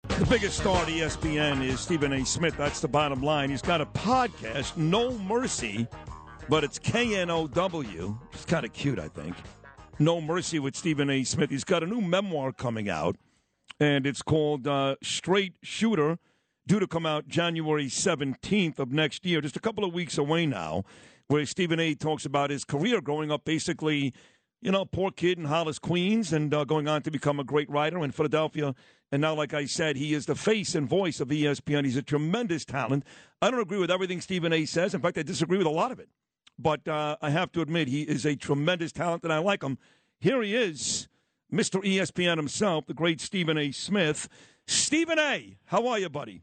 The biggest star at ESPN is Stephen A. Smith. That's the bottom line. He's got a podcast, Know Mercy, but it's K N O W. It's kind of cute, I think. Know Mercy with Stephen A. Smith. He's got a new memoir coming out, and it's called uh, Straight Shooter, due to come out January 17th of next year, just a couple of weeks away now, where Stephen A. talks about his career growing up basically you know, poor kid in Hollis, Queens, and uh, going on to become a great writer in Philadelphia. And now, like I said, he is the face and voice of ESPN. He's a tremendous talent. I don't agree with everything Stephen A. says. In fact, I disagree with a lot of it. But uh, I have to admit, he is a tremendous talent, and I like him. Here he is, Mr. ESPN himself, the great Stephen A. Smith. Stephen A., how are you, buddy?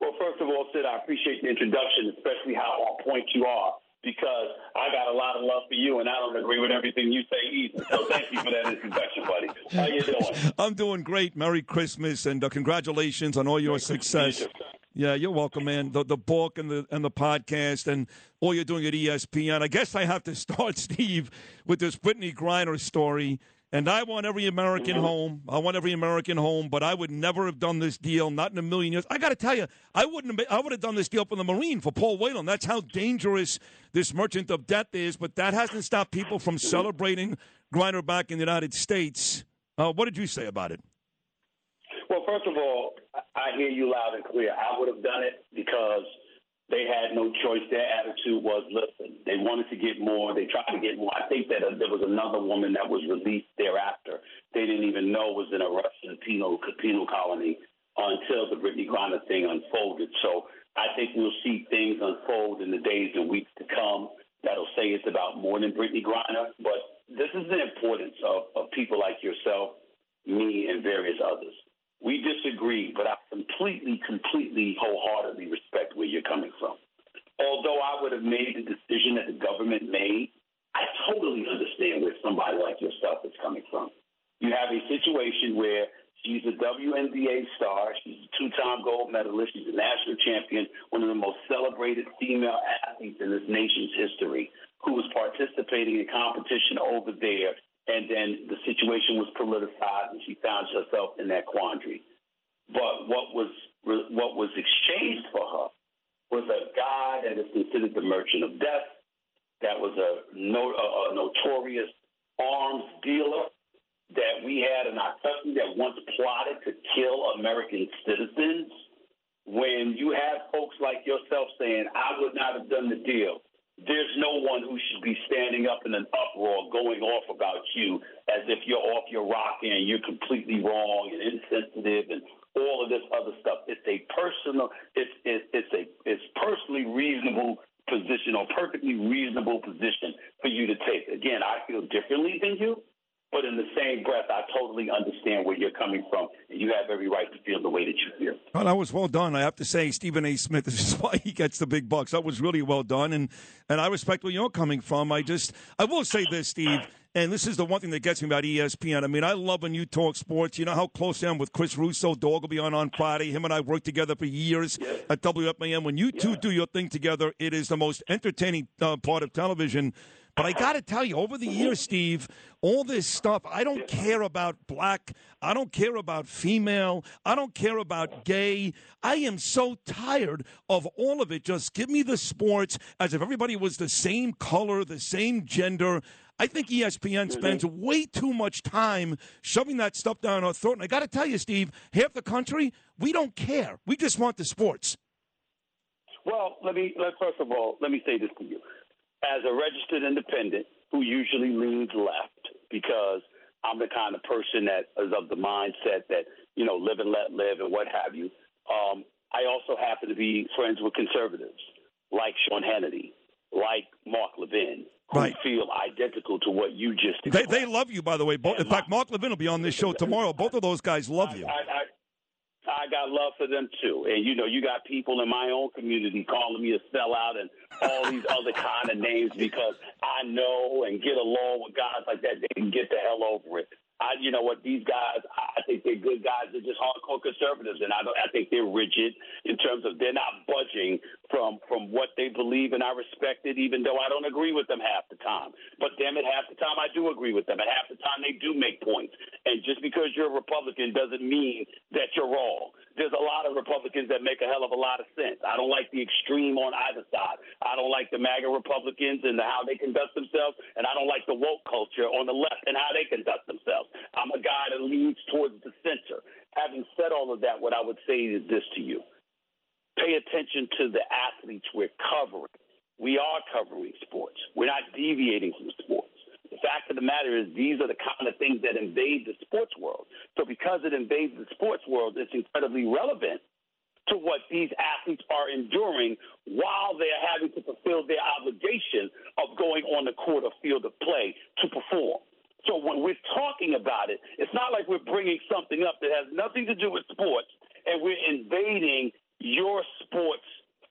Well, first of all, Sid, I appreciate the introduction, especially how on point you are because I got a lot of love for you, and I don't agree with everything you say either. So thank you for that introduction, buddy. How you doing? I'm doing great. Merry Christmas and uh, congratulations on all your Merry success. Yeah, you're welcome, man. The the book and the and the podcast and all you're doing at ESPN. I guess I have to start, Steve, with this Brittney Griner story. And I want every American mm-hmm. home. I want every American home, but I would never have done this deal, not in a million years. I got to tell you, I wouldn't. Have, I would have done this deal for the Marine for Paul Whelan. That's how dangerous this merchant of death is. But that hasn't stopped people from celebrating Griner back in the United States. Uh, what did you say about it? Well, first of all, I hear you loud and clear. I would have done it because they had no choice. Their attitude was, listen, they wanted to get more. They tried to get more. I think that uh, there was another woman that was released thereafter. They didn't even know was in a Russian penal, penal colony until the Brittney Griner thing unfolded. So I think we'll see things unfold in the days and weeks to come that'll say it's about more than Brittney Griner. But this is the importance of, of people like yourself, me, and various others. We disagree, but I completely, completely, wholeheartedly respect where you're coming from. Although I would have made the decision that the government made, I totally understand where somebody like yourself is coming from. You have a situation where she's a WNBA star, she's a two-time gold medalist, she's a national champion, one of the most celebrated female athletes in this nation's history, who was participating in competition over there and then the situation was politicized, and she found herself in that quandary. But what was what was exchanged for her was a guy that is considered the merchant of death, that was a, no, a, a notorious arms dealer that we had in our country that once plotted to kill American citizens. When you have folks like yourself saying, "I would not have done the deal," there's no one who should be standing up in an uproar going off about you as if you're off your rocker and you're completely wrong and insensitive and all of this other stuff. It's a personal, it's it's, it's a it's personally reasonable position or perfectly reasonable position for you to take. Again, I feel differently than you. But in the same breath, I totally understand where you're coming from, and you have every right to feel the way that you feel. Well, that was well done. I have to say, Stephen A. Smith. This is why he gets the big bucks. That was really well done, and and I respect where you're coming from. I just, I will say this, Steve. And this is the one thing that gets me about ESPN. I mean, I love when you talk sports. You know how close I am with Chris Russo. Dog will be on on Friday. Him and I worked together for years at WFAN. When you two do your thing together, it is the most entertaining uh, part of television. But I got to tell you, over the years, Steve, all this stuff, I don't care about black. I don't care about female. I don't care about gay. I am so tired of all of it. Just give me the sports as if everybody was the same color, the same gender. I think ESPN mm-hmm. spends way too much time shoving that stuff down our throat. And I got to tell you, Steve, half the country, we don't care. We just want the sports. Well, let me let first of all, let me say this to you as a registered independent who usually leans left because I'm the kind of person that is of the mindset that, you know, live and let live and what have you. Um, I also happen to be friends with conservatives like Sean Hannity, like Mark Levin, who right. feel identical to what you just They, they love you, by the way. Both, in fact, Mark Levin will be on this show tomorrow. Both of those guys love you. I, I, I got love for them too. And you know, you got people in my own community calling me a sellout and all these other kind of names because I know and get along with guys like that. They can get the hell over it. I, you know what, these guys, I think they're good guys. They're just hardcore conservatives, and I I think they're rigid in terms of they're not budging from from what they believe, and I respect it, even though I don't agree with them half the time. But damn it, half the time I do agree with them, and half the time they do make points. And just because you're a Republican doesn't mean that you're wrong. There's a lot of Republicans that make a hell of a lot of sense. I don't like the extreme on either side. I don't like the MAGA Republicans and how they conduct themselves, and I don't like the woke culture on the left and how they conduct themselves. I'm a guy that leads towards the center. Having said all of that, what I would say is this to you pay attention to the athletes we're covering. We are covering sports, we're not deviating from sports. The fact of the matter is, these are the kind of things that invade the sports world. So, because it invades the sports world, it's incredibly relevant to what these athletes are enduring while they're having to fulfill their obligation of going on the court or field of play to perform. So, when we're talking about it, it's not like we're bringing something up that has nothing to do with sports and we're invading your sports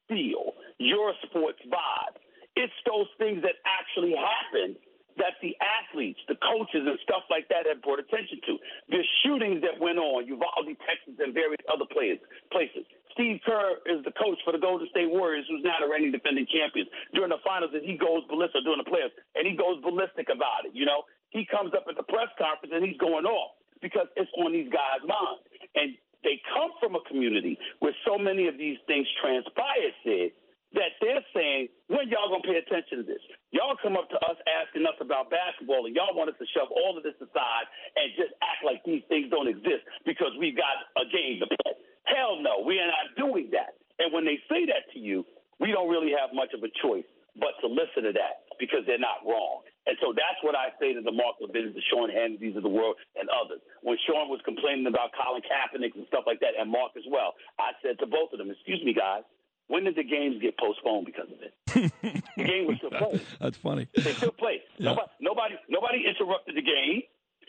feel, your sports vibe. It's those things that actually happened that the athletes, the coaches, and stuff like that have brought attention to. The shootings that went on, Uvalde, Texas, and various other players, places. Steve Kerr is the coach for the Golden State Warriors, who's now the reigning defending champions. During the finals, and he goes ballistic during the playoffs, and he goes ballistic about it. You know, he comes up at the press conference and he's going off because it's on these guys' minds. And they come from a community where so many of these things transpire, Sid, that they're saying, when y'all gonna pay attention to this? Y'all come up to us asking us about basketball, and y'all want us to shove all of this aside and just act like these things don't exist because we've got a game to play. Hell no, we are not doing that. And when they say that to you, we don't really have much of a choice but to listen to that because they're not wrong. And so that's what I say to the Mark Levin, the Sean Hannitys of the world, and others. When Sean was complaining about Colin Kaepernick and stuff like that, and Mark as well, I said to both of them, "Excuse me, guys, when did the games get postponed because of it? the game was still played. That's funny. They still played. Yeah. Nobody, nobody, nobody interrupted the game.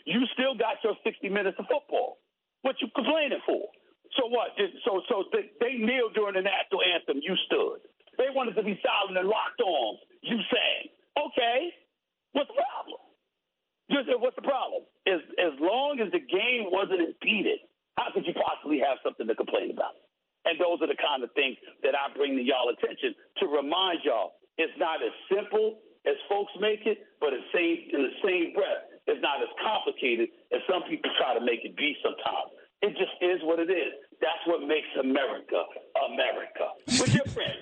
You still got your 60 minutes of football. What you complaining for? So what? So so they, they kneeled during the national anthem. You stood. They wanted to be silent and locked arms. You sang. Okay. What's the problem? Just what's the problem? As as long as the game wasn't impeded, how could you possibly have something to complain about? And those are the kind of things that I bring to y'all attention to remind y'all it's not as simple as folks make it, but in, same, in the same breath, it's not as complicated as some people try to make it be sometimes. It just is what it is. That's what makes America America. With your friend.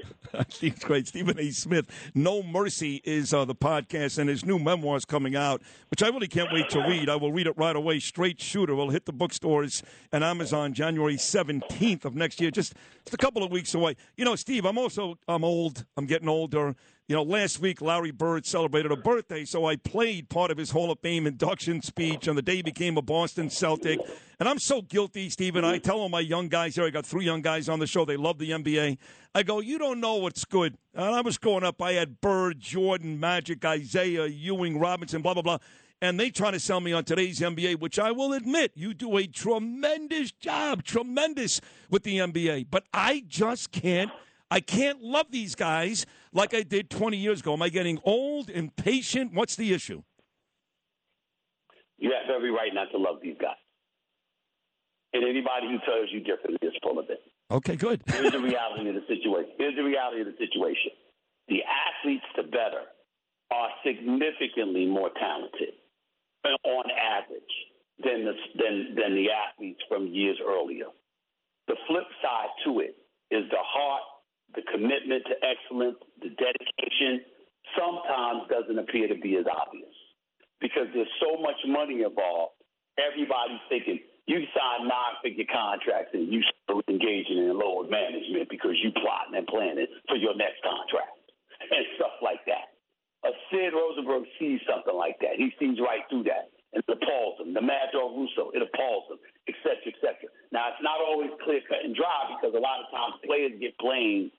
Steve's great. Stephen A. Smith, Know Mercy is uh, the podcast, and his new memoir is coming out, which I really can't wait to read. I will read it right away. Straight Shooter will hit the bookstores and Amazon January 17th of next year, just, just a couple of weeks away. You know, Steve, I'm also, I'm old. I'm getting older. You know, last week Larry Bird celebrated a birthday, so I played part of his Hall of Fame induction speech on the day he became a Boston Celtic. And I'm so guilty, Stephen. I tell all my young guys here, I got three young guys on the show, they love the NBA. I go, you don't know what's good. And I was growing up, I had Bird, Jordan, Magic, Isiah, Ewing, Robinson, blah, blah, blah. And they try to sell me on today's NBA, which I will admit, you do a tremendous job, tremendous with the NBA. But I just can't I can't love these guys like I did 20 years ago. Am I getting old, impatient? What's the issue? You have every right not to love these guys. And anybody who tells you differently is full of it. Okay, good. Here's the reality of the situation. Here's the reality of the situation. The athletes to better are significantly more talented on average than the, than, than the athletes from years earlier. The flip side to it is the heart the commitment to excellence, the dedication, sometimes doesn't appear to be as obvious because there's so much money involved. Everybody's thinking you sign nine-figure contracts and you start engaging in load management because you plotting and planning for your next contract and stuff like that. A Sid Rosenberg sees something like that. He sees right through that and it appalls him. The Mad Dog Russo, it appalls him, et cetera, et cetera. Now, it's not always clear cut and dry because a lot of times players get blamed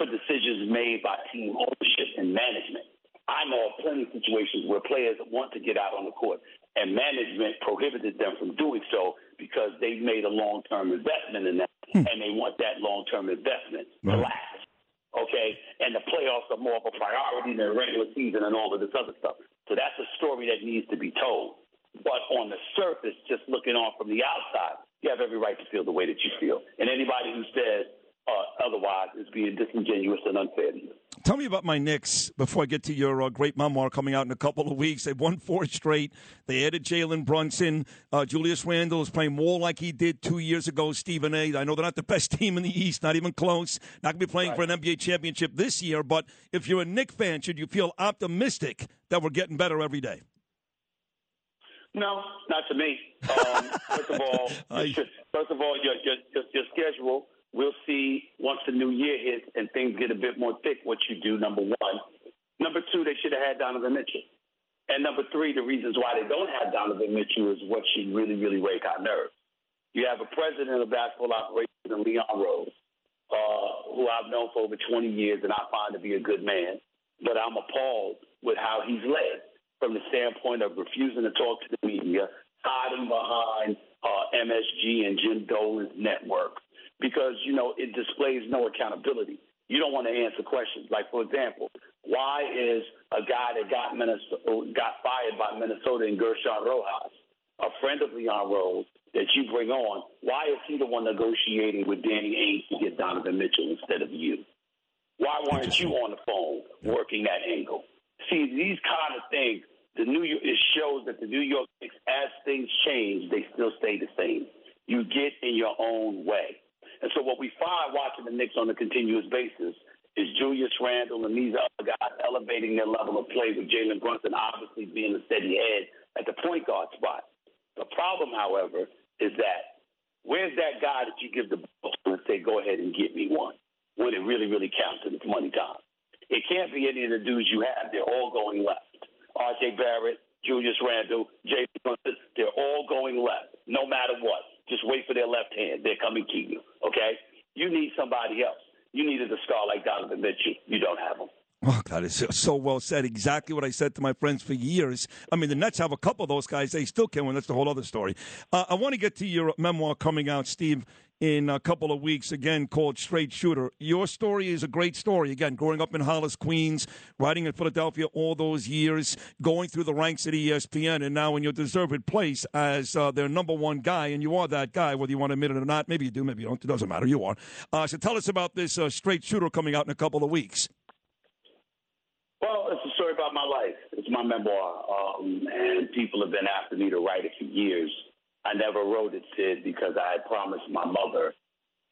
for decisions made by team ownership and management. I know of plenty of situations where players want to get out on the court and management prohibited them from doing so because they made a long term investment in that hmm. and they want that long term investment right. to last. Okay, and the playoffs are more of a priority than regular season and all of this other stuff. So that's a story that needs to be told. But on the surface, just looking on from the outside, you have every right to feel the way that you feel. And anybody who says uh, otherwise is being disingenuous and unfair to you. Tell me about my Knicks before I get to your uh, great memoir coming out in a couple of weeks. They've won four straight. They added Jalen Brunson. Uh, Julius Randle is playing more like he did two years ago. Stephen A. I know they're not the best team in the East, not even close. Not going to be playing right. for an NBA championship this year. But if you're a Knick fan, should you feel optimistic that we're getting better every day? No, not to me. Um, first of all, I... first of all, your, your, your schedule We'll see once the new year hits and things get a bit more thick what you do, number one. Number two, they should have had Donovan Mitchell. And number three, the reasons why they don't have Donovan Mitchell is what should really, really wake our nerves. You have a president of basketball operations in Leon Rose, uh, who I've known for over 20 years and I find to be a good man. But I'm appalled with how he's led from the standpoint of refusing to talk to the media, hiding behind uh, MSG and Jim Dolan's network, because you know it displays no accountability. You don't want to answer questions. Like for example, why is a guy that got Minnesota, got fired by Minnesota and Gersson Rosas, a friend of Leon Rose that you bring on, why is he the one negotiating with Danny Ainge to get Donovan Mitchell instead of you? Why weren't you on the phone working that angle? See, these kind of things, the New York, it shows that the New York Knicks, as things change, they still stay the same. You get in your own way. And so what we find watching the Knicks on a continuous basis is Julius Randle and these other guys elevating their level of play with Jalen Brunson obviously being a steady head at the point guard spot. The problem, however, is that where's that guy that you give the ball to and say, go ahead and get me one when it really, really counts and it's money time? It can't be any of the dudes you have. They're all going left. R.J. Barrett, Julius Randle, Jalen Brunson, they're all going left, no matter what. Just wait for their left hand. They're coming to you. Okay? You need somebody else. You needed a star like Donovan Mitchell. You don't have him. Oh, God, it's so well said. Exactly what I said to my friends for years. I mean, the Nets have a couple of those guys. They still can win. That's the whole other story. Uh, I want to get to your memoir coming out, Steve in a couple of weeks, again, called Straight Shooter. Your story is a great story. Again, growing up in Hollis, Queens, writing in Philadelphia all those years, going through the ranks at ESPN, and now in your deserved place as uh, their number one guy, and you are that guy, whether you want to admit it or not. Maybe you do, maybe you don't. It doesn't matter. You are. Uh, so tell us about this uh, Straight Shooter coming out in a couple of weeks. Well, it's a story about my life. It's my memoir, um, and people have been after me to write it for years. I never wrote it, Sid, because I had promised my mother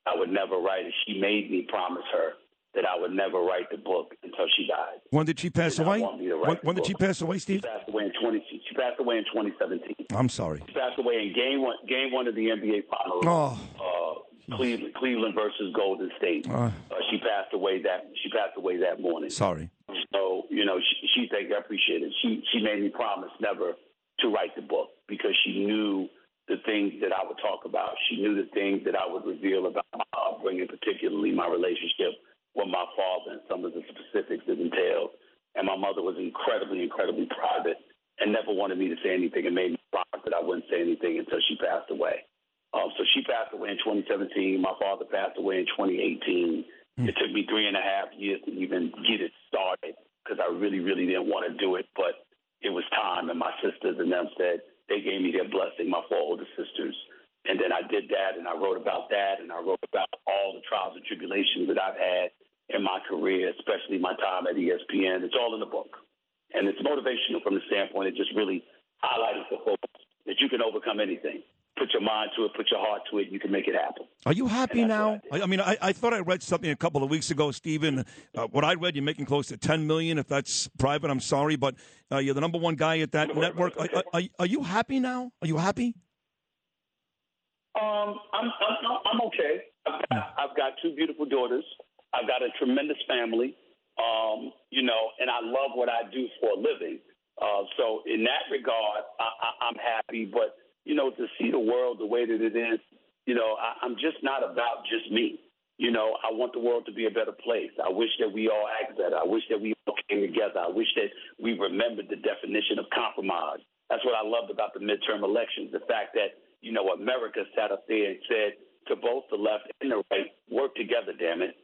I would never write it. She made me promise her that I would never write the book until she died. When did she pass away? When, when did she pass away, Steve? She passed away in twenty. She passed away in 2017. I'm sorry. She passed away in game one. Game one of the NBA Finals. Oh. Uh, Cleveland, Cleveland versus Golden State. Uh, uh, she passed away that. She passed away that morning. Sorry. So you know, she, she think I appreciate it. She she made me promise never to write the book because she knew the things that I would talk about. She knew the things that I would reveal about my upbringing, particularly my relationship with my father and some of the specifics it entailed. And my mother was incredibly, incredibly private and never wanted me to say anything and made me promise that I wouldn't say anything until she passed away. Um, so she passed away in 2017. My father passed away in 2018. Mm. It took me three and a half years to even get it started because I really, really didn't want to do it. But it was time, and my sisters and them said, they gave me their blessing, my four older sisters. And then I did that and I wrote about that and I wrote about all the trials and tribulations that I've had in my career, especially my time at ESPN. It's all in the book. And it's motivational from the standpoint, it just really highlighted for folks that you can overcome anything. Put your mind to it, put your heart to it, you can make it happen. Are you happy now? I, I, mean, I, I, thought I read something a couple of weeks ago, Stephen. Uh, what I read, you're making close to 10 million. If that's private, I'm sorry, but uh, you're the number one guy at that network. Are, are, are, you happy now? Are you happy? Um, I'm, I'm, I'm okay. I've got, I've got two beautiful daughters. I've got a tremendous family. Um, you know, and I love what I do for a living. Uh, so in that regard, I, I, I'm happy. But you know, to see the world the way that it is, you know, I, I'm just not about just me. You know, I want the world to be a better place. I wish that we all act better. I wish that we all came together. I wish that we remembered the definition of compromise. That's what I loved about the midterm elections. The fact that, you know, America sat up there and said to both the left and the right work together, damn it,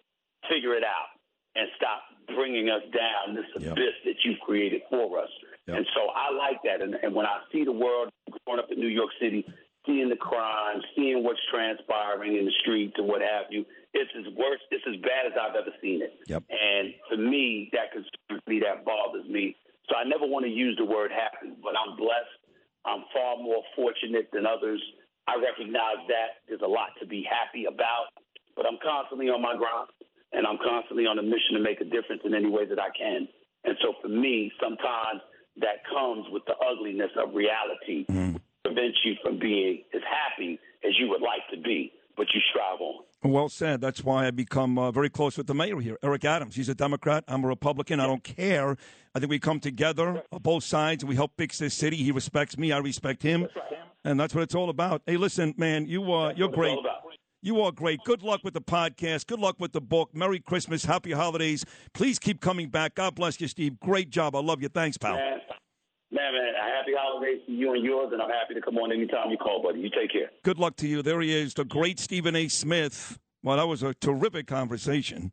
figure it out, and stop bringing us down this Yep. abyss that you've created for us. Yep. And so I like that. And, and when I see the world growing up in New York City, seeing the crime, seeing what's transpiring in the streets and what have you, it's as worse, it's as bad as I've ever seen it. Yep. And for me, that concerns me, that bothers me. So I never want to use the word happy, but I'm blessed. I'm far more fortunate than others. I recognize that there's a lot to be happy about, but I'm constantly on my grind and I'm constantly on a mission to make a difference in any way that I can. And so for me, sometimes that comes with the ugliness of reality, mm-hmm. Prevents you from being as happy as you would like to be, but you strive on. Well said. That's why I become uh, very close with the mayor here, Eric Adams. He's a Democrat. I'm a Republican. I don't care. I think we come together, uh, both sides, and we help fix this city. He respects me. I respect him, and that's what it's all about. Hey, listen, man, you uh, you're great. You are great. Good luck with the podcast. Good luck with the book. Merry Christmas. Happy holidays. Please keep coming back. God bless you, Steve. Great job. I love you. Thanks, pal. Man, man, man, happy holidays to you and yours, and I'm happy to come on anytime you call, buddy. You take care. Good luck to you. There he is, the great Stephen A. Smith. Well, that was a terrific conversation.